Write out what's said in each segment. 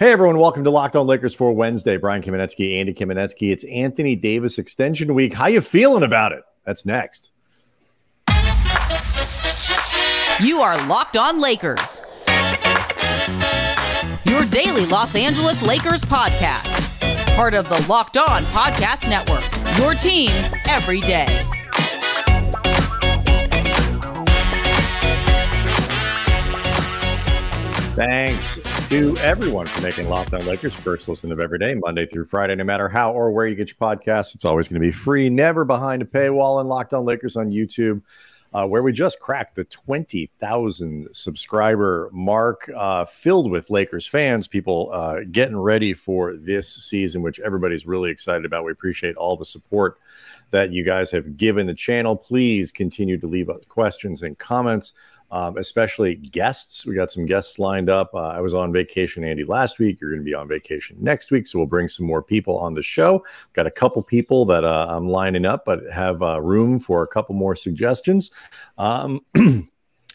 Hey everyone, welcome to Locked On Lakers for Wednesday. Brian Kamenetzky, Andy Kamenetzky. It's Anthony Davis Extension Week. How you feeling about it? That's next. You are Locked On Lakers. Your daily Los Angeles Lakers podcast. Part of the Locked On Podcast Network. Your team every day. Thanks to everyone for making Locked On Lakers first listen of every day, Monday through Friday. No matter how or where you get your podcast, it's always going to be free, never behind a paywall. And Locked On Lakers on YouTube, uh, where we just cracked the 20,000 subscriber mark, uh, filled with Lakers fans, people uh, getting ready for this season, which everybody's really excited about. We appreciate all the support that you guys have given the channel. Please continue to leave questions and comments um, especially guests. We got some guests lined up. Uh, I was on vacation, Andy, last week. You're going to be on vacation next week, so we'll bring some more people on the show. Got a couple people that uh, I'm lining up, but have uh, room for a couple more suggestions. Um,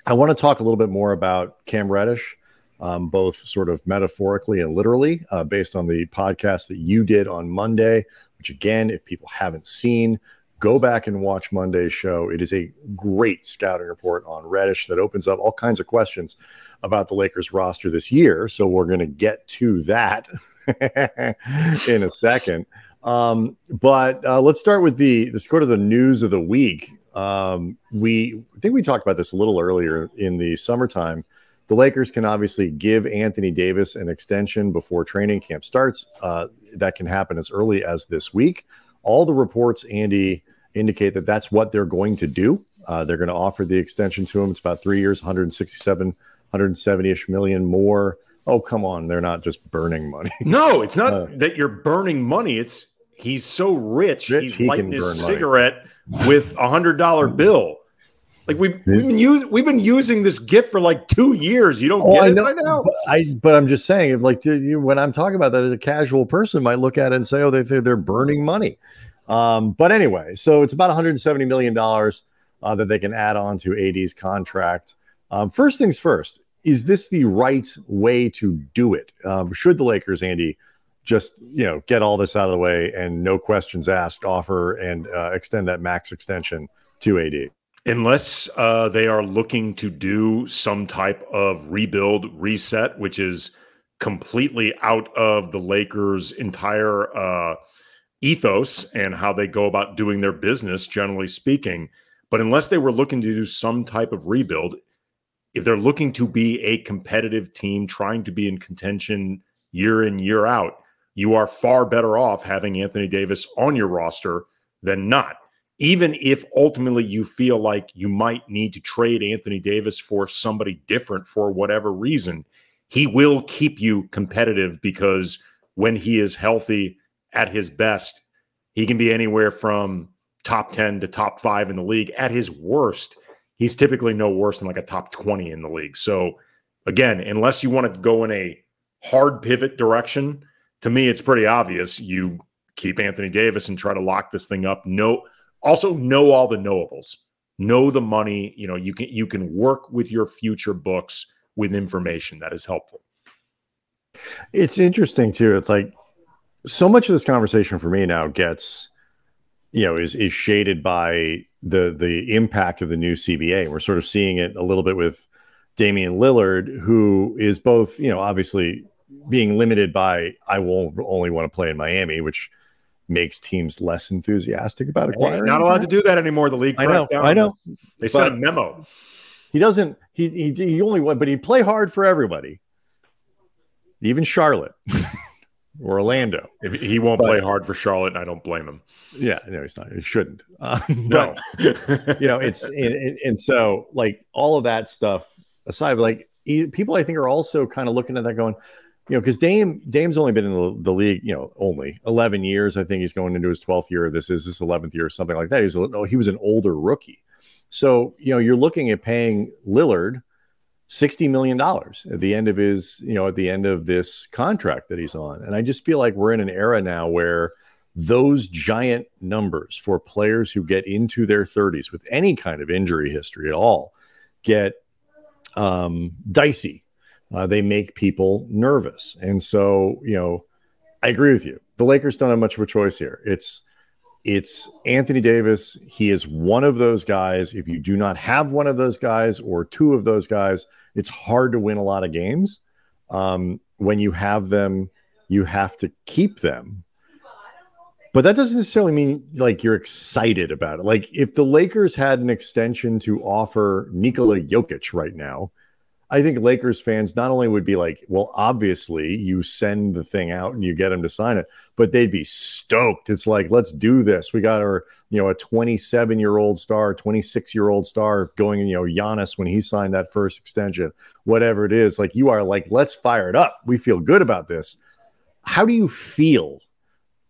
I want to talk a little bit more about Cam Reddish. Um, both sort of metaphorically and literally, uh, based on the podcast that you did on Monday, which again, if people haven't seen, Go back and watch Monday's show. It is a great scouting report on Reddish that opens up all kinds of questions about the Lakers roster this year. So we're going to get to that in a second. Um, but uh, let's start with the let's go to the news of the week. Um, we I think we talked about this a little earlier in the summertime. The Lakers can obviously give Anthony Davis an extension before training camp starts. Uh, that can happen as early as this week. All the reports, Andy, indicate that that's what they're going to do. Uh, they're going to offer the extension to him. It's about three years, 167, 170 ish million more. Oh, come on. They're not just burning money. no, it's not uh, that you're burning money. It's he's so rich, rich he's he lighting his cigarette money. with a hundred dollar bill. Like we've, we've been using we've been using this gift for like two years. You don't oh, get I it know, right now. But I but I'm just saying, like you, when I'm talking about that, a casual person might look at it and say, "Oh, they they're burning money." Um, but anyway, so it's about 170 million dollars uh, that they can add on to AD's contract. Um, first things first, is this the right way to do it? Um, should the Lakers, Andy, just you know get all this out of the way and no questions asked, offer and uh, extend that max extension to AD? Unless uh, they are looking to do some type of rebuild, reset, which is completely out of the Lakers' entire uh, ethos and how they go about doing their business, generally speaking. But unless they were looking to do some type of rebuild, if they're looking to be a competitive team, trying to be in contention year in, year out, you are far better off having Anthony Davis on your roster than not. Even if ultimately you feel like you might need to trade Anthony Davis for somebody different for whatever reason, he will keep you competitive because when he is healthy at his best, he can be anywhere from top 10 to top five in the league. At his worst, he's typically no worse than like a top 20 in the league. So, again, unless you want to go in a hard pivot direction, to me, it's pretty obvious. You keep Anthony Davis and try to lock this thing up. No, also know all the knowables. Know the money. You know, you can you can work with your future books with information that is helpful. It's interesting too. It's like so much of this conversation for me now gets you know is is shaded by the the impact of the new CBA. We're sort of seeing it a little bit with Damian Lillard, who is both you know obviously being limited by I will only want to play in Miami, which makes teams less enthusiastic about acquiring. not allowed to do that anymore. The league. I know. I know. They sent a memo. He doesn't. He he, he only went, but he play hard for everybody, even Charlotte. Orlando. If he won't but, play hard for Charlotte, and I don't blame him. Yeah, no, he's not. He shouldn't. Uh, no, you know, it's and, and, so like all of that stuff aside, like he, people I think are also kind of looking at that going, you know, because Dame Dame's only been in the, the, league, you know, only eleven years. I think he's going into his twelfth year. This is his eleventh year, or something like that. He's a, he was an older rookie, so you know, you're looking at paying Lillard 60 million dollars at the end of his you know at the end of this contract that he's on and i just feel like we're in an era now where those giant numbers for players who get into their 30s with any kind of injury history at all get um, dicey uh, they make people nervous. And so, you know, I agree with you. The Lakers don't have much of a choice here. It's it's Anthony Davis. He is one of those guys. If you do not have one of those guys or two of those guys, it's hard to win a lot of games. Um, when you have them, you have to keep them. But that doesn't necessarily mean like you're excited about it. Like if the Lakers had an extension to offer Nikola Jokic right now, I think Lakers fans not only would be like, well, obviously you send the thing out and you get them to sign it, but they'd be stoked. It's like, let's do this. We got our, you know, a 27 year old star, 26 year old star going, you know, Giannis when he signed that first extension, whatever it is. Like you are like, let's fire it up. We feel good about this. How do you feel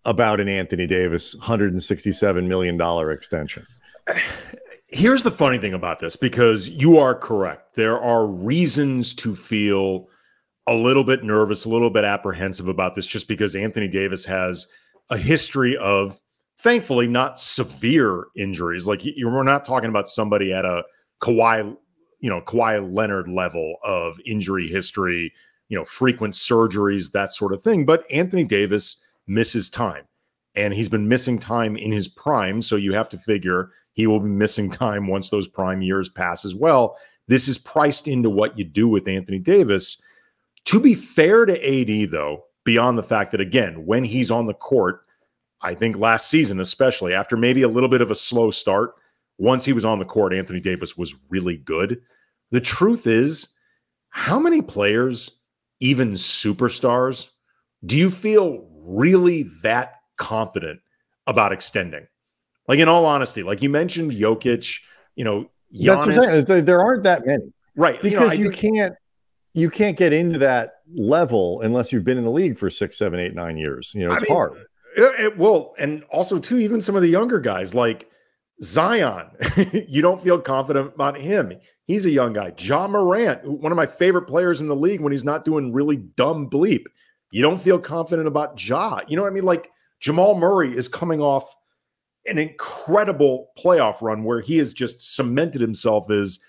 about an Anthony Davis $167 million extension? here's the funny thing about this because you are correct. There are reasons to feel a little bit nervous, a little bit apprehensive about this, just because Anthony Davis has a history of, thankfully, not severe injuries. Like you, we're not talking about somebody at a Kawhi, you know, Kawhi Leonard level of injury history, you know, frequent surgeries, that sort of thing. But Anthony Davis misses time, and he's been missing time in his prime. So you have to figure he will be missing time once those prime years pass as well. This is priced into what you do with Anthony Davis. To be fair to AD, though, beyond the fact that, again, when he's on the court, I think last season, especially after maybe a little bit of a slow start, once he was on the court, Anthony Davis was really good. The truth is, how many players, even superstars, do you feel really that confident about extending? Like in all honesty, like you mentioned Jokic, you know, Giannis, That's what There aren't that many, right? Because you, know, you think, can't you can't get into that level unless you've been in the league for six, seven, eight, nine years. You know, it's I mean, hard. It, it, well, and also too, even some of the younger guys like Zion, you don't feel confident about him. He's a young guy. Ja Morant, one of my favorite players in the league, when he's not doing really dumb bleep, you don't feel confident about Ja. You know what I mean? Like Jamal Murray is coming off an incredible playoff run where he has just cemented himself as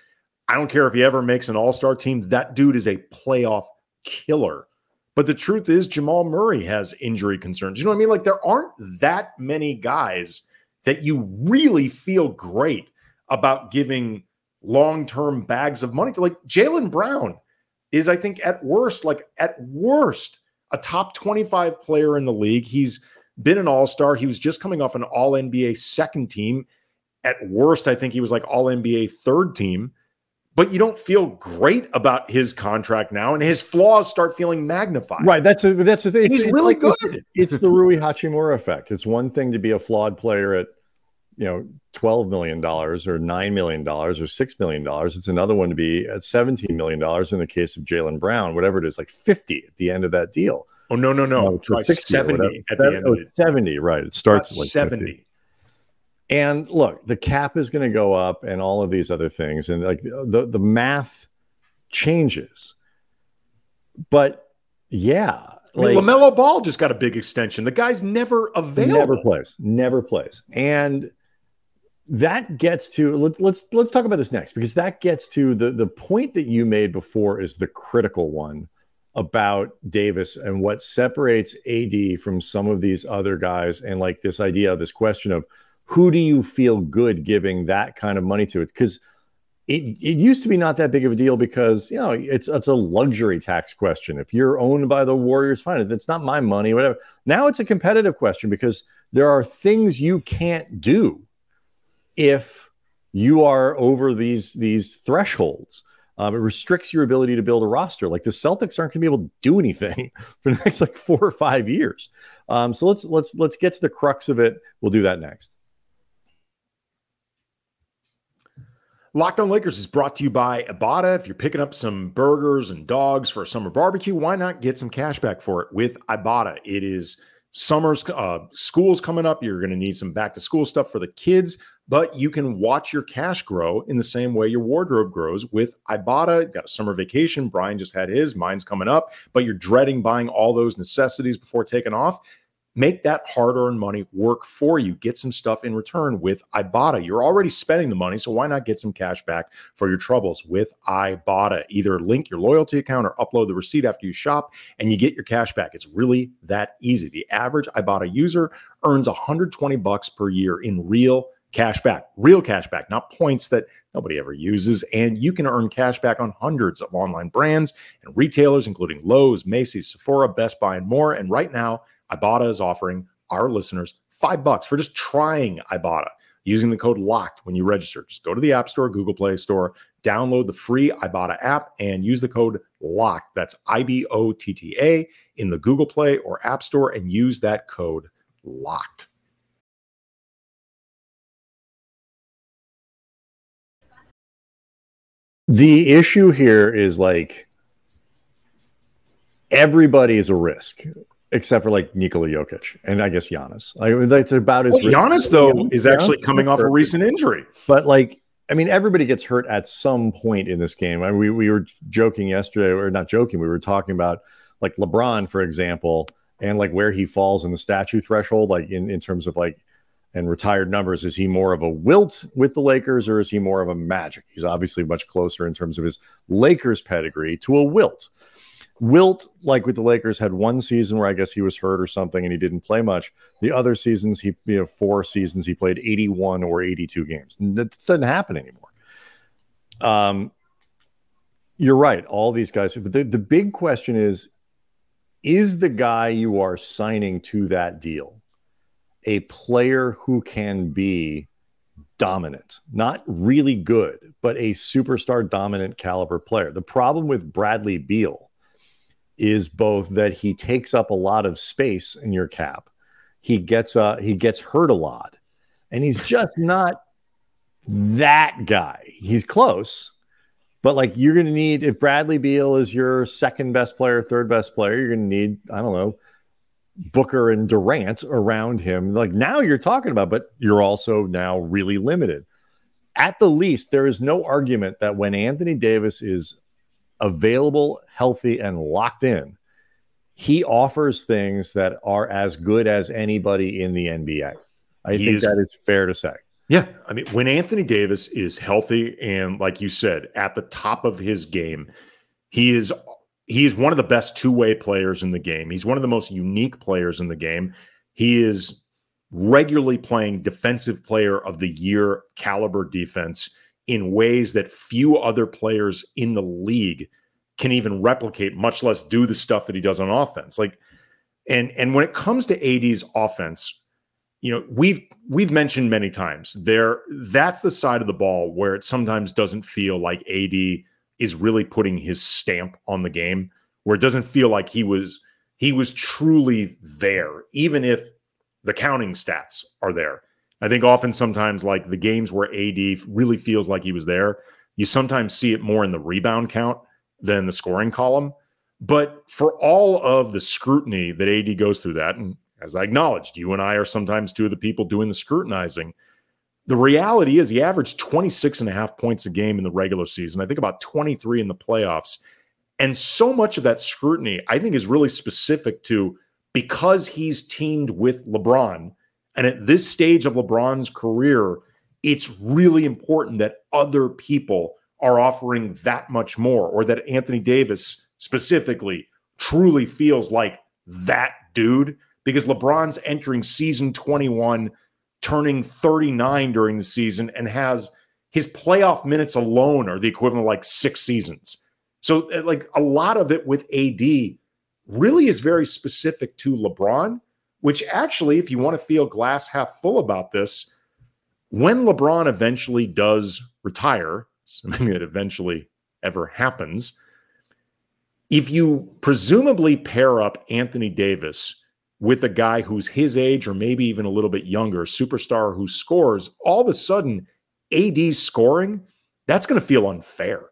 I don't care if he ever makes an all star team, that dude is a playoff killer. But the truth is, Jamal Murray has injury concerns. You know what I mean? Like, there aren't that many guys that you really feel great about giving long term bags of money to. Like, Jaylen Brown is, I think, at worst, like, at worst, a top 25 player in the league. He's been an all star. He was just coming off an all NBA second team. At worst, I think he was like all NBA third team. But you don't feel great about his contract now, and his flaws start feeling magnified. Right. That's a that's the thing. He's it's, really it's good. It's, it's the Rui Hachimura effect. It's one thing to be a flawed player at you know twelve million dollars or nine million dollars or six million dollars. It's another one to be at seventeen million dollars in the case of Jaylen Brown, whatever it is, like fifty at the end of that deal. Oh no, no, no! no 70 at the end. Oh, 70, right? It starts like 70. 50. And look, the cap is going to go up, and all of these other things, and like the the math changes. But yeah, like, LaMelo Ball just got a big extension. The guy's never available. Never plays. Never plays. And that gets to let's let's let's talk about this next because that gets to the the point that you made before is the critical one about Davis and what separates AD from some of these other guys, and like this idea, of this question of who do you feel good giving that kind of money to? It because it, it used to be not that big of a deal because you know it's it's a luxury tax question. If you're owned by the Warriors, fine. It's not my money, whatever. Now it's a competitive question because there are things you can't do if you are over these these thresholds. Um, it restricts your ability to build a roster. Like the Celtics aren't going to be able to do anything for the next like four or five years. Um, so let's let's let's get to the crux of it. We'll do that next. Locked on Lakers is brought to you by Ibotta. If you're picking up some burgers and dogs for a summer barbecue, why not get some cash back for it with Ibotta? It is summer's uh, school's coming up. You're going to need some back to school stuff for the kids but you can watch your cash grow in the same way your wardrobe grows with Ibotta. Got a summer vacation. Brian just had his, mine's coming up, but you're dreading buying all those necessities before taking off. make that hard earned money work for you. Get some stuff in return with Ibotta. You're already spending the money, so why not get some cash back for your troubles with Ibotta? Either link your loyalty account or upload the receipt after you shop and you get your cash back. It's really that easy. The average Ibotta user earns 120 bucks per year in real cash back, real cash back, not points that nobody ever uses. And you can earn cash back on hundreds of online brands and retailers, including Lowe's, Macy's, Sephora, Best Buy, and more. And right now, Ibotta is offering our listeners five bucks for just trying Ibotta using the code LOCKED when you register. Just go to the App Store, Google Play Store, download the free Ibotta app, and use the code LOCKED. That's I B O T T A in the Google Play or App Store and use that code LOCKED. The issue here is like everybody is a risk except for like Nikola Jokic and I guess Giannis. Like it's about as well, Giannis though is actually coming off a recent injury. But like I mean, everybody gets hurt at some point in this game. I mean, we we were joking yesterday, or not joking. We were talking about like LeBron, for example, and like where he falls in the statue threshold, like in in terms of like and retired numbers. Is he more of a Wilt with the Lakers, or is he more of a Magic? He's obviously much closer in terms of his Lakers pedigree to a Wilt. Wilt, like with the Lakers, had one season where I guess he was hurt or something and he didn't play much. The other seasons, he you know four seasons he played 81 or 82 games. That doesn't happen anymore. Um, you're right. All these guys, but the, the big question is: Is the guy you are signing to that deal a player who can be dominant, not really good, but a superstar dominant caliber player? The problem with Bradley Beal is both that he takes up a lot of space in your cap. He gets uh he gets hurt a lot. And he's just not that guy. He's close. But like you're going to need if Bradley Beal is your second best player, third best player, you're going to need I don't know Booker and Durant around him. Like now you're talking about, but you're also now really limited. At the least, there is no argument that when Anthony Davis is available, healthy, and locked in, he offers things that are as good as anybody in the NBA. I he think is, that is fair to say. Yeah. I mean, when Anthony Davis is healthy and, like you said, at the top of his game, he is he is one of the best two-way players in the game. He's one of the most unique players in the game. He is regularly playing defensive player of the year caliber defense in ways that few other players in the league can even replicate, much less do the stuff that he does on offense. Like, and and when it comes to AD's offense, you know, we've we've mentioned many times there that's the side of the ball where it sometimes doesn't feel like AD is really putting his stamp on the game, where it doesn't feel like he was he was truly there, even if the counting stats are there. I think often sometimes like the games where AD really feels like he was there, you sometimes see it more in the rebound count than the scoring column. But for all of the scrutiny that AD goes through that, and as I acknowledged, you and I are sometimes two of the people doing the scrutinizing. The reality is he averaged 26 and a half points a game in the regular season. I think about 23 in the playoffs. And so much of that scrutiny, I think, is really specific to because he's teamed with LeBron and at this stage of LeBron's career, it's really important that other people are offering that much more, or that Anthony Davis specifically truly feels like that dude, because LeBron's entering season 21, turning 39 during the season, and has his playoff minutes alone are the equivalent of like six seasons. So, uh, like a lot of it with AD really is very specific to LeBron which actually, if you want to feel glass half full about this, when LeBron eventually does retire, assuming it eventually ever happens, if you presumably pair up Anthony Davis with a guy who's his age or maybe even a little bit younger, superstar who scores, all of a sudden, AD's scoring, that's going to feel unfair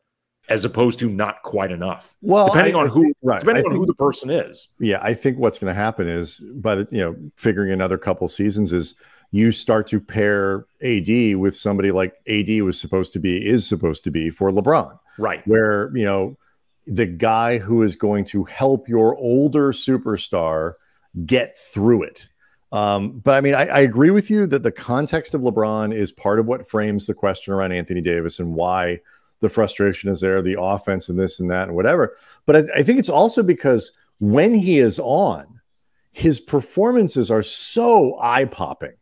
as opposed to not quite enough. Well, depending I, on I who, think, right. depending I on think, who the person is. Yeah, I think what's going to happen is, by the you know, figuring another couple seasons is you start to pair AD with somebody like AD was supposed to be is supposed to be for LeBron, right? Where you know the guy who is going to help your older superstar get through it Um, but I mean, I, I, agree with you that the context of LeBron is part of what frames the question around Anthony Davis and why the frustration is there, the offense and this and that and whatever. But I, I think it's also because when he is on, his performances are so eye popping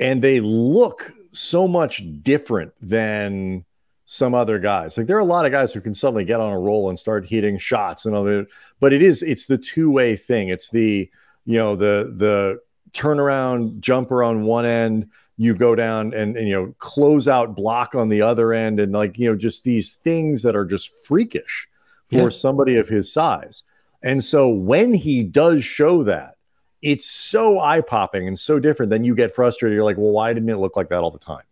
and they look so much different than some other guys. Like there are a lot of guys who can suddenly get on a roll and start hitting shots and all that. But it is it's the two way thing. It's the you know the the turnaround jumper on one end. You go down and, and you know close out block on the other end, and like you know just these things that are just freakish for yeah. somebody of his size. And so when he does show that, it's so eye popping and so different. Then you get frustrated. You're like, well, why didn't it look like that all the time?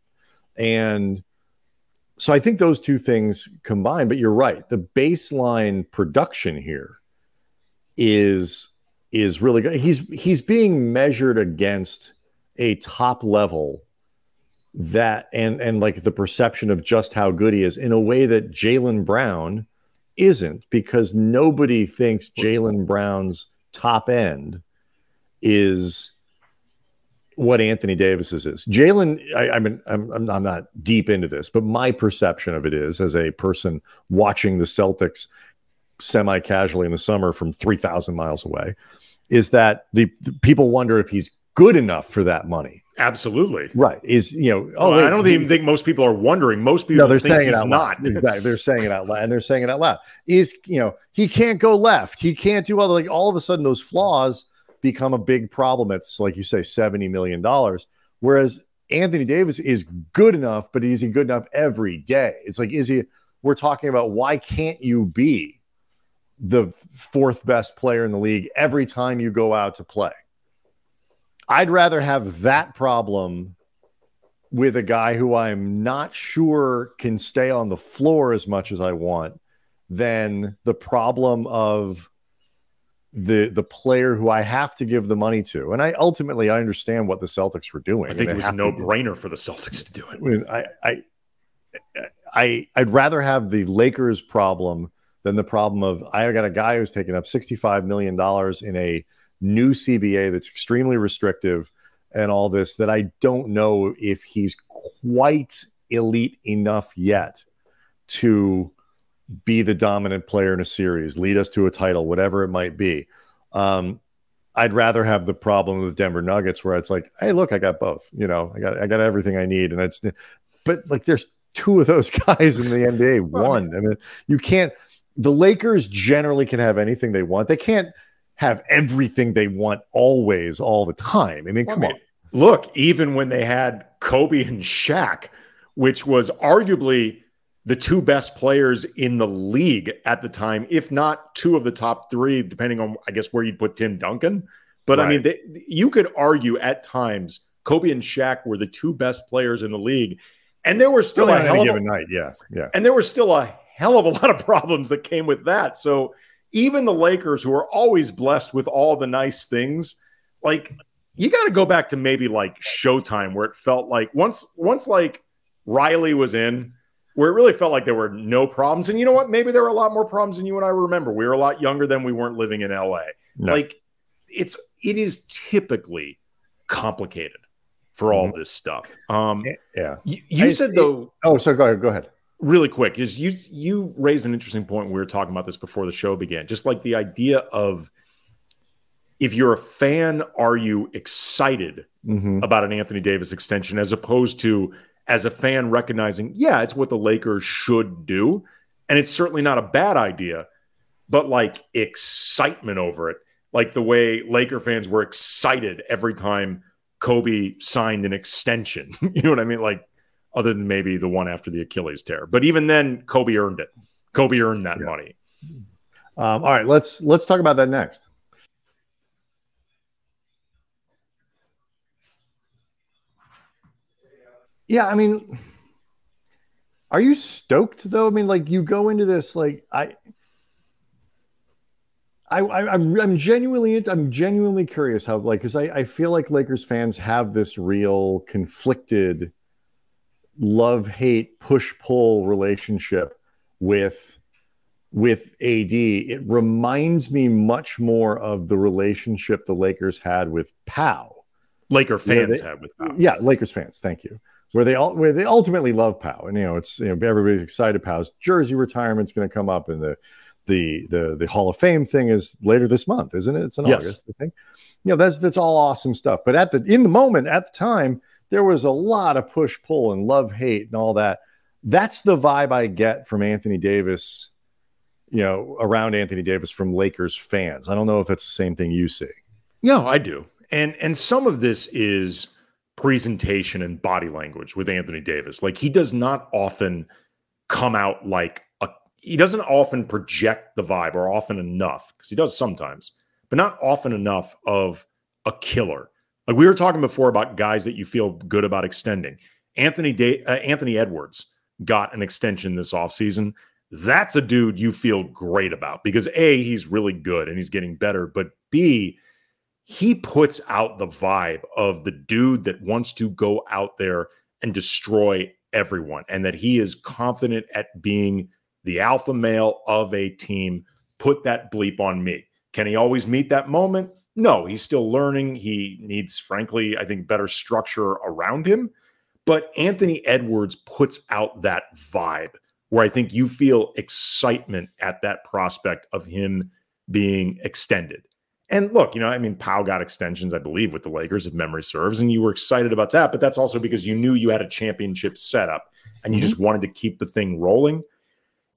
And so I think those two things combine, but you're right. The baseline production here is is really good. He's he's being measured against a top level that and and like the perception of just how good he is in a way that Jaylen Brown isn't because nobody thinks Jaylen Brown's top end is what Anthony Davis's is. Jaylen, I, I mean, I'm, I'm not deep into this, but my perception of it is, as a person watching the Celtics semi casually in the summer from 3,000 miles away, is that the, the, people wonder if he's good enough for that money. Absolutely. Right. Is, you know, oh, well, wait, I don't he, even think most people are wondering. Most people no, they're saying it out not. Loud. exactly. They're saying it out loud and they're saying it out loud. Is, you know, he can't go left. He can't do all the, like, all of a sudden those flaws become a big problem. It's like you say, $70 million. Whereas Anthony Davis is good enough, but is he good enough every day? It's like, is he, we're talking about why can't you be the fourth best player in the league every time you go out to play? I'd rather have that problem with a guy who I'm not sure can stay on the floor as much as I want than the problem of the the player who I have to give the money to. And I ultimately I understand what the Celtics were doing. I think it was a no brainer for the Celtics to do it. I, I, I I I'd rather have the Lakers problem than the problem of I got a guy who's taking up $65 million in a new CBA that's extremely restrictive and all this that I don't know if he's quite elite enough yet to be the dominant player in a series, lead us to a title, whatever it might be. Um, I'd rather have the problem with Denver Nuggets where it's like, hey, look, I got both. You know, I got I got everything I need, and it's but like there's two of those guys in the NBA. One, I mean, you can't. The Lakers generally can have anything they want. They can't have everything they want always, all the time. I mean, come I mean, on. Look, even when they had Kobe and Shaq, which was arguably the two best players in the league at the time, if not two of the top three, depending on, I guess, where you'd put Tim Duncan. But right. I mean, they, you could argue at times Kobe and Shaq were the two best players in the league. And there were still a hell of a night. Yeah. Yeah. And there were still a hell of a lot of problems that came with that. So even the Lakers, who are always blessed with all the nice things, like you got to go back to maybe like Showtime, where it felt like once, once like Riley was in, where it really felt like there were no problems. And you know what? Maybe there were a lot more problems than you and I remember. We were a lot younger than we weren't living in LA. No. Like it's it is typically complicated for all mm-hmm. this stuff. Um yeah. You, you I, said though Oh, so go ahead, go ahead. Really quick, is you you raised an interesting point. We were talking about this before the show began. Just like the idea of if you're a fan, are you excited mm-hmm. about an Anthony Davis extension as opposed to as a fan recognizing, yeah, it's what the Lakers should do. And it's certainly not a bad idea, but like excitement over it, like the way Laker fans were excited every time Kobe signed an extension. you know what I mean? Like, other than maybe the one after the Achilles tear. But even then, Kobe earned it. Kobe earned that yeah. money. Um, all right, let's let's talk about that next. Yeah, I mean, are you stoked though? I mean, like you go into this like I. I, I, am I'm genuinely I'm genuinely curious how like because I, I feel like Lakers fans have this real conflicted love hate push pull relationship with with AD, it reminds me much more of the relationship the Lakers had with Pau. Laker fans they, had with Pau. Yeah, Lakers fans. Thank you. Where they all where they ultimately love Pau, and you know it's you know everybody's excited. Pau's jersey retirement's going to come up, and the the the the Hall of Fame thing is later this month, isn't it? It's in yes. August, I think. You know that's that's all awesome stuff. But at the in the moment, at the time, there was a lot of push pull and love hate and all that. That's the vibe I get from Anthony Davis you know, around Anthony Davis from Lakers fans. I don't know if that's the same thing you see. No, I do. And and some of this is presentation and body language with Anthony Davis. Like he does not often come out like a he doesn't often project the vibe or often enough because he does sometimes, but not often enough of a killer. Like we were talking before about guys that you feel good about extending. Anthony Day, uh, Anthony Edwards got an extension this offseason that's a dude you feel great about because A, he's really good and he's getting better, but B, he puts out the vibe of the dude that wants to go out there and destroy everyone and that he is confident at being the alpha male of a team. Put that bleep on me. Can he always meet that moment? No, he's still learning. He needs, frankly, I think, better structure around him. But Anthony Edwards puts out that vibe where I think you feel excitement at that prospect of him being extended. And look, you know, I mean, Pau got extensions, I believe, with the Lakers, if memory serves, and you were excited about that. But that's also because you knew you had a championship setup and you mm-hmm. just wanted to keep the thing rolling.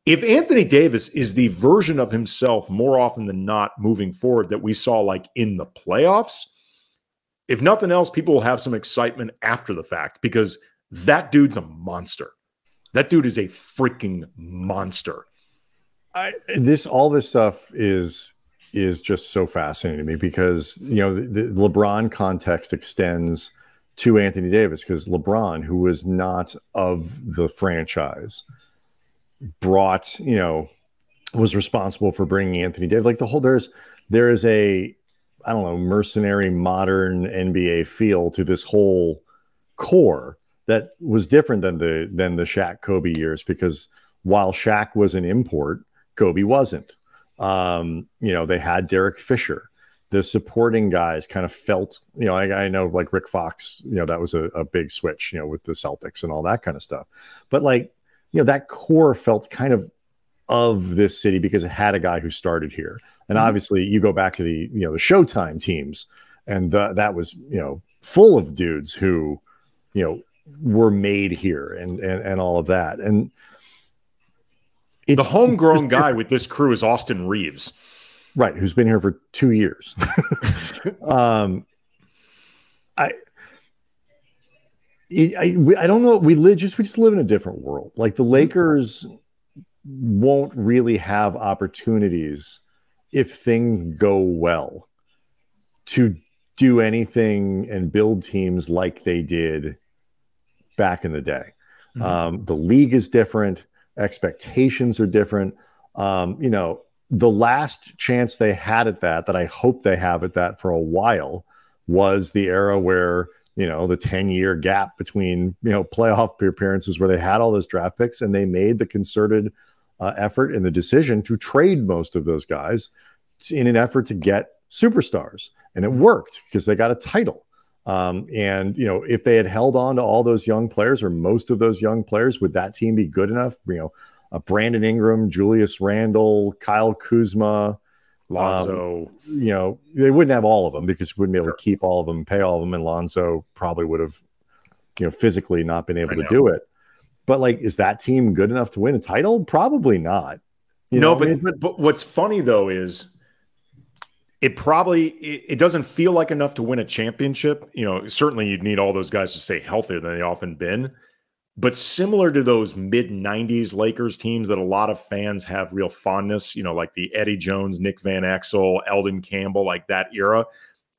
If Anthony Davis is the version of himself more often than not moving forward that we saw like in the playoffs, if nothing else, people will have some excitement after the fact because that dude's a monster. That dude is a freaking monster. I, this all this stuff is is just so fascinating to me because you know the, the LeBron context extends to Anthony Davis because LeBron, who was not of the franchise, brought you know was responsible for bringing Anthony Davis. Like the whole there's there is a I don't know mercenary modern NBA feel to this whole core that was different than the than the Shaq Kobe years because while Shaq was an import, Kobe wasn't. Um, you know, they had Derek Fisher. The supporting guys kind of felt, you know, I, I know like Rick Fox, you know, that was a, a big switch, you know, with the Celtics and all that kind of stuff. But like, you know, that core felt kind of of this city because it had a guy who started here. And mm-hmm. obviously, you go back to the you know the Showtime teams, and the, that was you know full of dudes who you know were made here and and, and all of that. And the homegrown guy with this crew is Austin Reaves, Right, who's been here for two years. um, I, I, I don't know. We live just we just live in a different world. Like the Lakers won't really have opportunities if things go well to do anything and build teams like they did back in the day. Mm-hmm. Um, the league is different, expectations are different. Um, you know, the last chance they had at that, that I hope they have at that for a while, was the era where you know the 10 year gap between you know playoff appearances where they had all those draft picks and they made the concerted uh, effort and the decision to trade most of those guys in an effort to get superstars and it worked because they got a title um, and you know, if they had held on to all those young players or most of those young players, would that team be good enough? You know, uh, Brandon Ingram, Julius Randle, Kyle Kuzma, Lonzo. Um, you know, they wouldn't have all of them because we wouldn't be able sure. to keep all of them, pay all of them, and Lonzo probably would have, you know, physically not been able to do it. But like, is that team good enough to win a title? Probably not. You no, know? but, but but what's funny though is it probably it, it, doesn't feel like enough to win a championship. You know, certainly you'd need all those guys to stay healthier than they often been. But similar to those mid 90s Lakers teams that a lot of fans have real fondness, you know, like the Eddie Jones, Nick Van Exel, Elden Campbell, like that era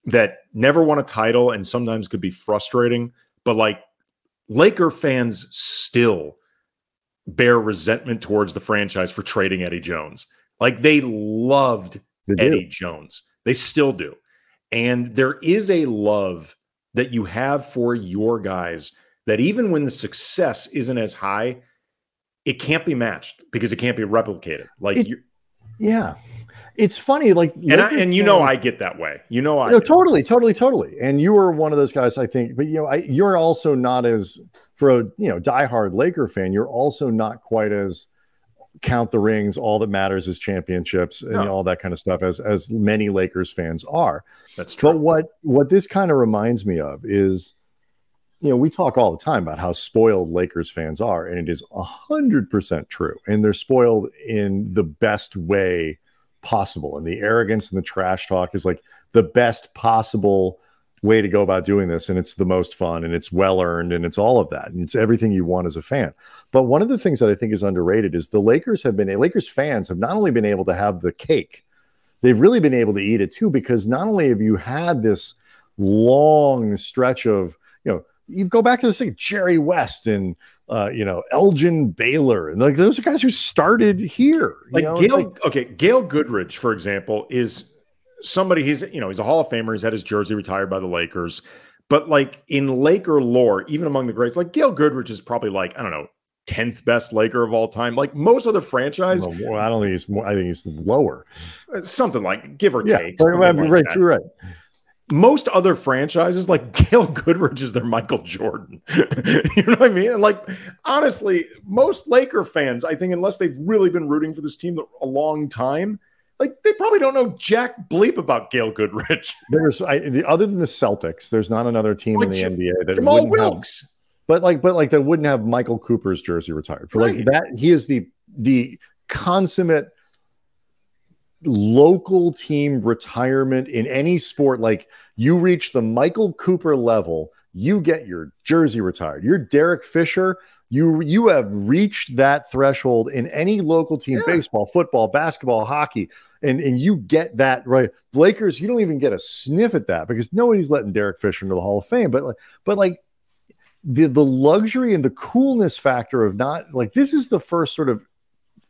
that never won a title and sometimes could be frustrating. But like Laker fans still bear resentment towards the franchise for trading Eddie Jones. Like they loved they Eddie Jones. They still do. And there is a love that you have for your guys that even when the success isn't as high, it can't be matched because it can't be replicated. Like, it, yeah, it's funny. Like, and, I, and you know, I get that way. You know, I no, totally, totally, totally. And you were one of those guys, I think. But you know, I, you're also not as for a you know diehard Laker fan. You're also not quite as count the rings. All that matters is championships and no. all that kind of stuff. As as many Lakers fans are. That's true. But what what this kind of reminds me of is you know, we talk all the time about how spoiled Lakers fans are, and it is a hundred percent true. And they're spoiled in the best way possible. And the arrogance and the trash talk is like the best possible way to go about doing this. And it's the most fun and it's well earned and it's all of that. And it's everything you want as a fan. But one of the things that I think is underrated is the Lakers have been a Lakers fans have not only been able to have the cake, they've really been able to eat it too, because not only have you had this long stretch of, you know, you go back to the thing, Jerry West and uh, you know Elgin Baylor, and like those are guys who started here. Like know? Gail, like, okay, Gail Goodrich, for example, is somebody. He's you know he's a Hall of Famer. He's had his jersey retired by the Lakers, but like in Laker lore, even among the greats, like Gail Goodrich is probably like I don't know. 10th best Laker of all time. Like most other franchise. Well, I don't think he's more, I think he's lower. Uh, something like give or yeah, take. Right, like right, right most other franchises, like Gail Goodrich is their Michael Jordan. you know what I mean? And like, honestly, most Laker fans, I think, unless they've really been rooting for this team a long time, like they probably don't know jack bleep about Gail Goodrich. There's, I, the, other than the Celtics, there's not another team like, in the NBA that Jamaal wouldn't Wilkes. have, but like, but like, that wouldn't have Michael Cooper's jersey retired for right. like that. He is the the consummate local team retirement in any sport, like you reach the Michael Cooper level, you get your jersey retired. You're Derek Fisher. You you have reached that threshold in any local team, yeah. baseball, football, basketball, hockey, and and you get that right. The Lakers, you don't even get a sniff at that because nobody's letting Derek Fisher into the Hall of Fame. But like, but like the the luxury and the coolness factor of not like this is the first sort of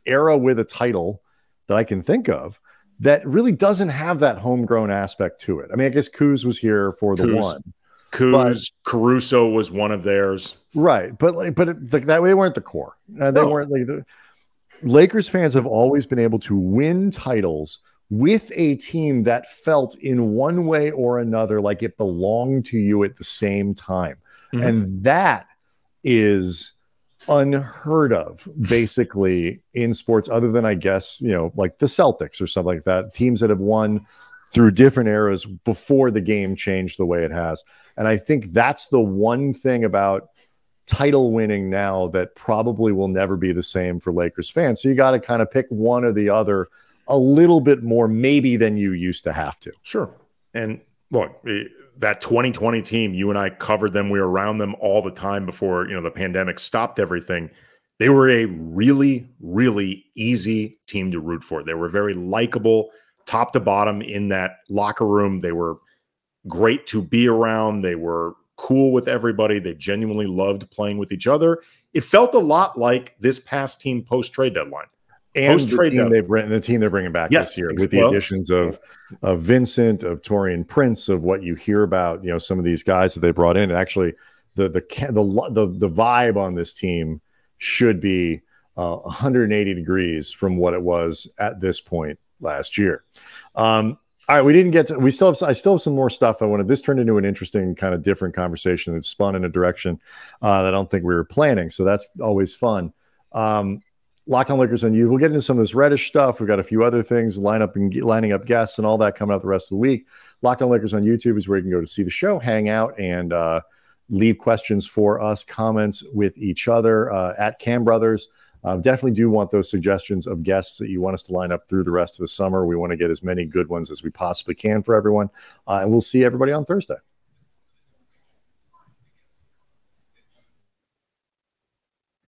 era with a title that I can think of that really doesn't have that homegrown aspect to it. I mean, I guess Kuz was here for the Kuz, one. Kuz, Caruso was one of theirs. Right. But like, but it, that way they weren't the core. Uh, they no. weren't like the Lakers fans have always been able to win titles with a team that felt in one way or another like it belonged to you at the same time. Mm-hmm. And that is unheard of basically in sports other than i guess you know like the celtics or something like that teams that have won through different eras before the game changed the way it has and i think that's the one thing about title winning now that probably will never be the same for lakers fans so you got to kind of pick one or the other a little bit more maybe than you used to have to sure and look eh, that 2020 team, you and I covered them. We were around them all the time before, you know, the pandemic stopped everything. They were a really, really easy team to root for. They were very likable, top to bottom in that locker room. They were great to be around. They were cool with everybody. They genuinely loved playing with each other. It felt a lot like this past team post trade deadline and the team they bring the team they're bringing back yes, this year with the additions of of Vincent, of Taurean Prince, of what you hear about, you know, some of these guys that they brought in. Actually, the the the the, the vibe on this team should be uh, 180 degrees from what it was at this point last year. Um, all right, we didn't get to. We still have. I still have some more stuff. I wanted. This turned into an interesting, kind of different conversation. It spun in a direction uh, that I don't think we were planning. So that's always fun. Um, Locked on Lakers on you. We'll get into some of this Reddish stuff. We've got a few other things, line up and lining up guests and all that coming up the rest of the week. Locked on Lakers on YouTube is where you can go to see the show, hang out, and uh, leave questions for us, comments with each other uh, at Kam Brothers. Uh, definitely do want those suggestions of guests that you want us to line up through the rest of the summer. We want to get as many good ones as we possibly can for everyone. Uh, and we'll see everybody on Thursday.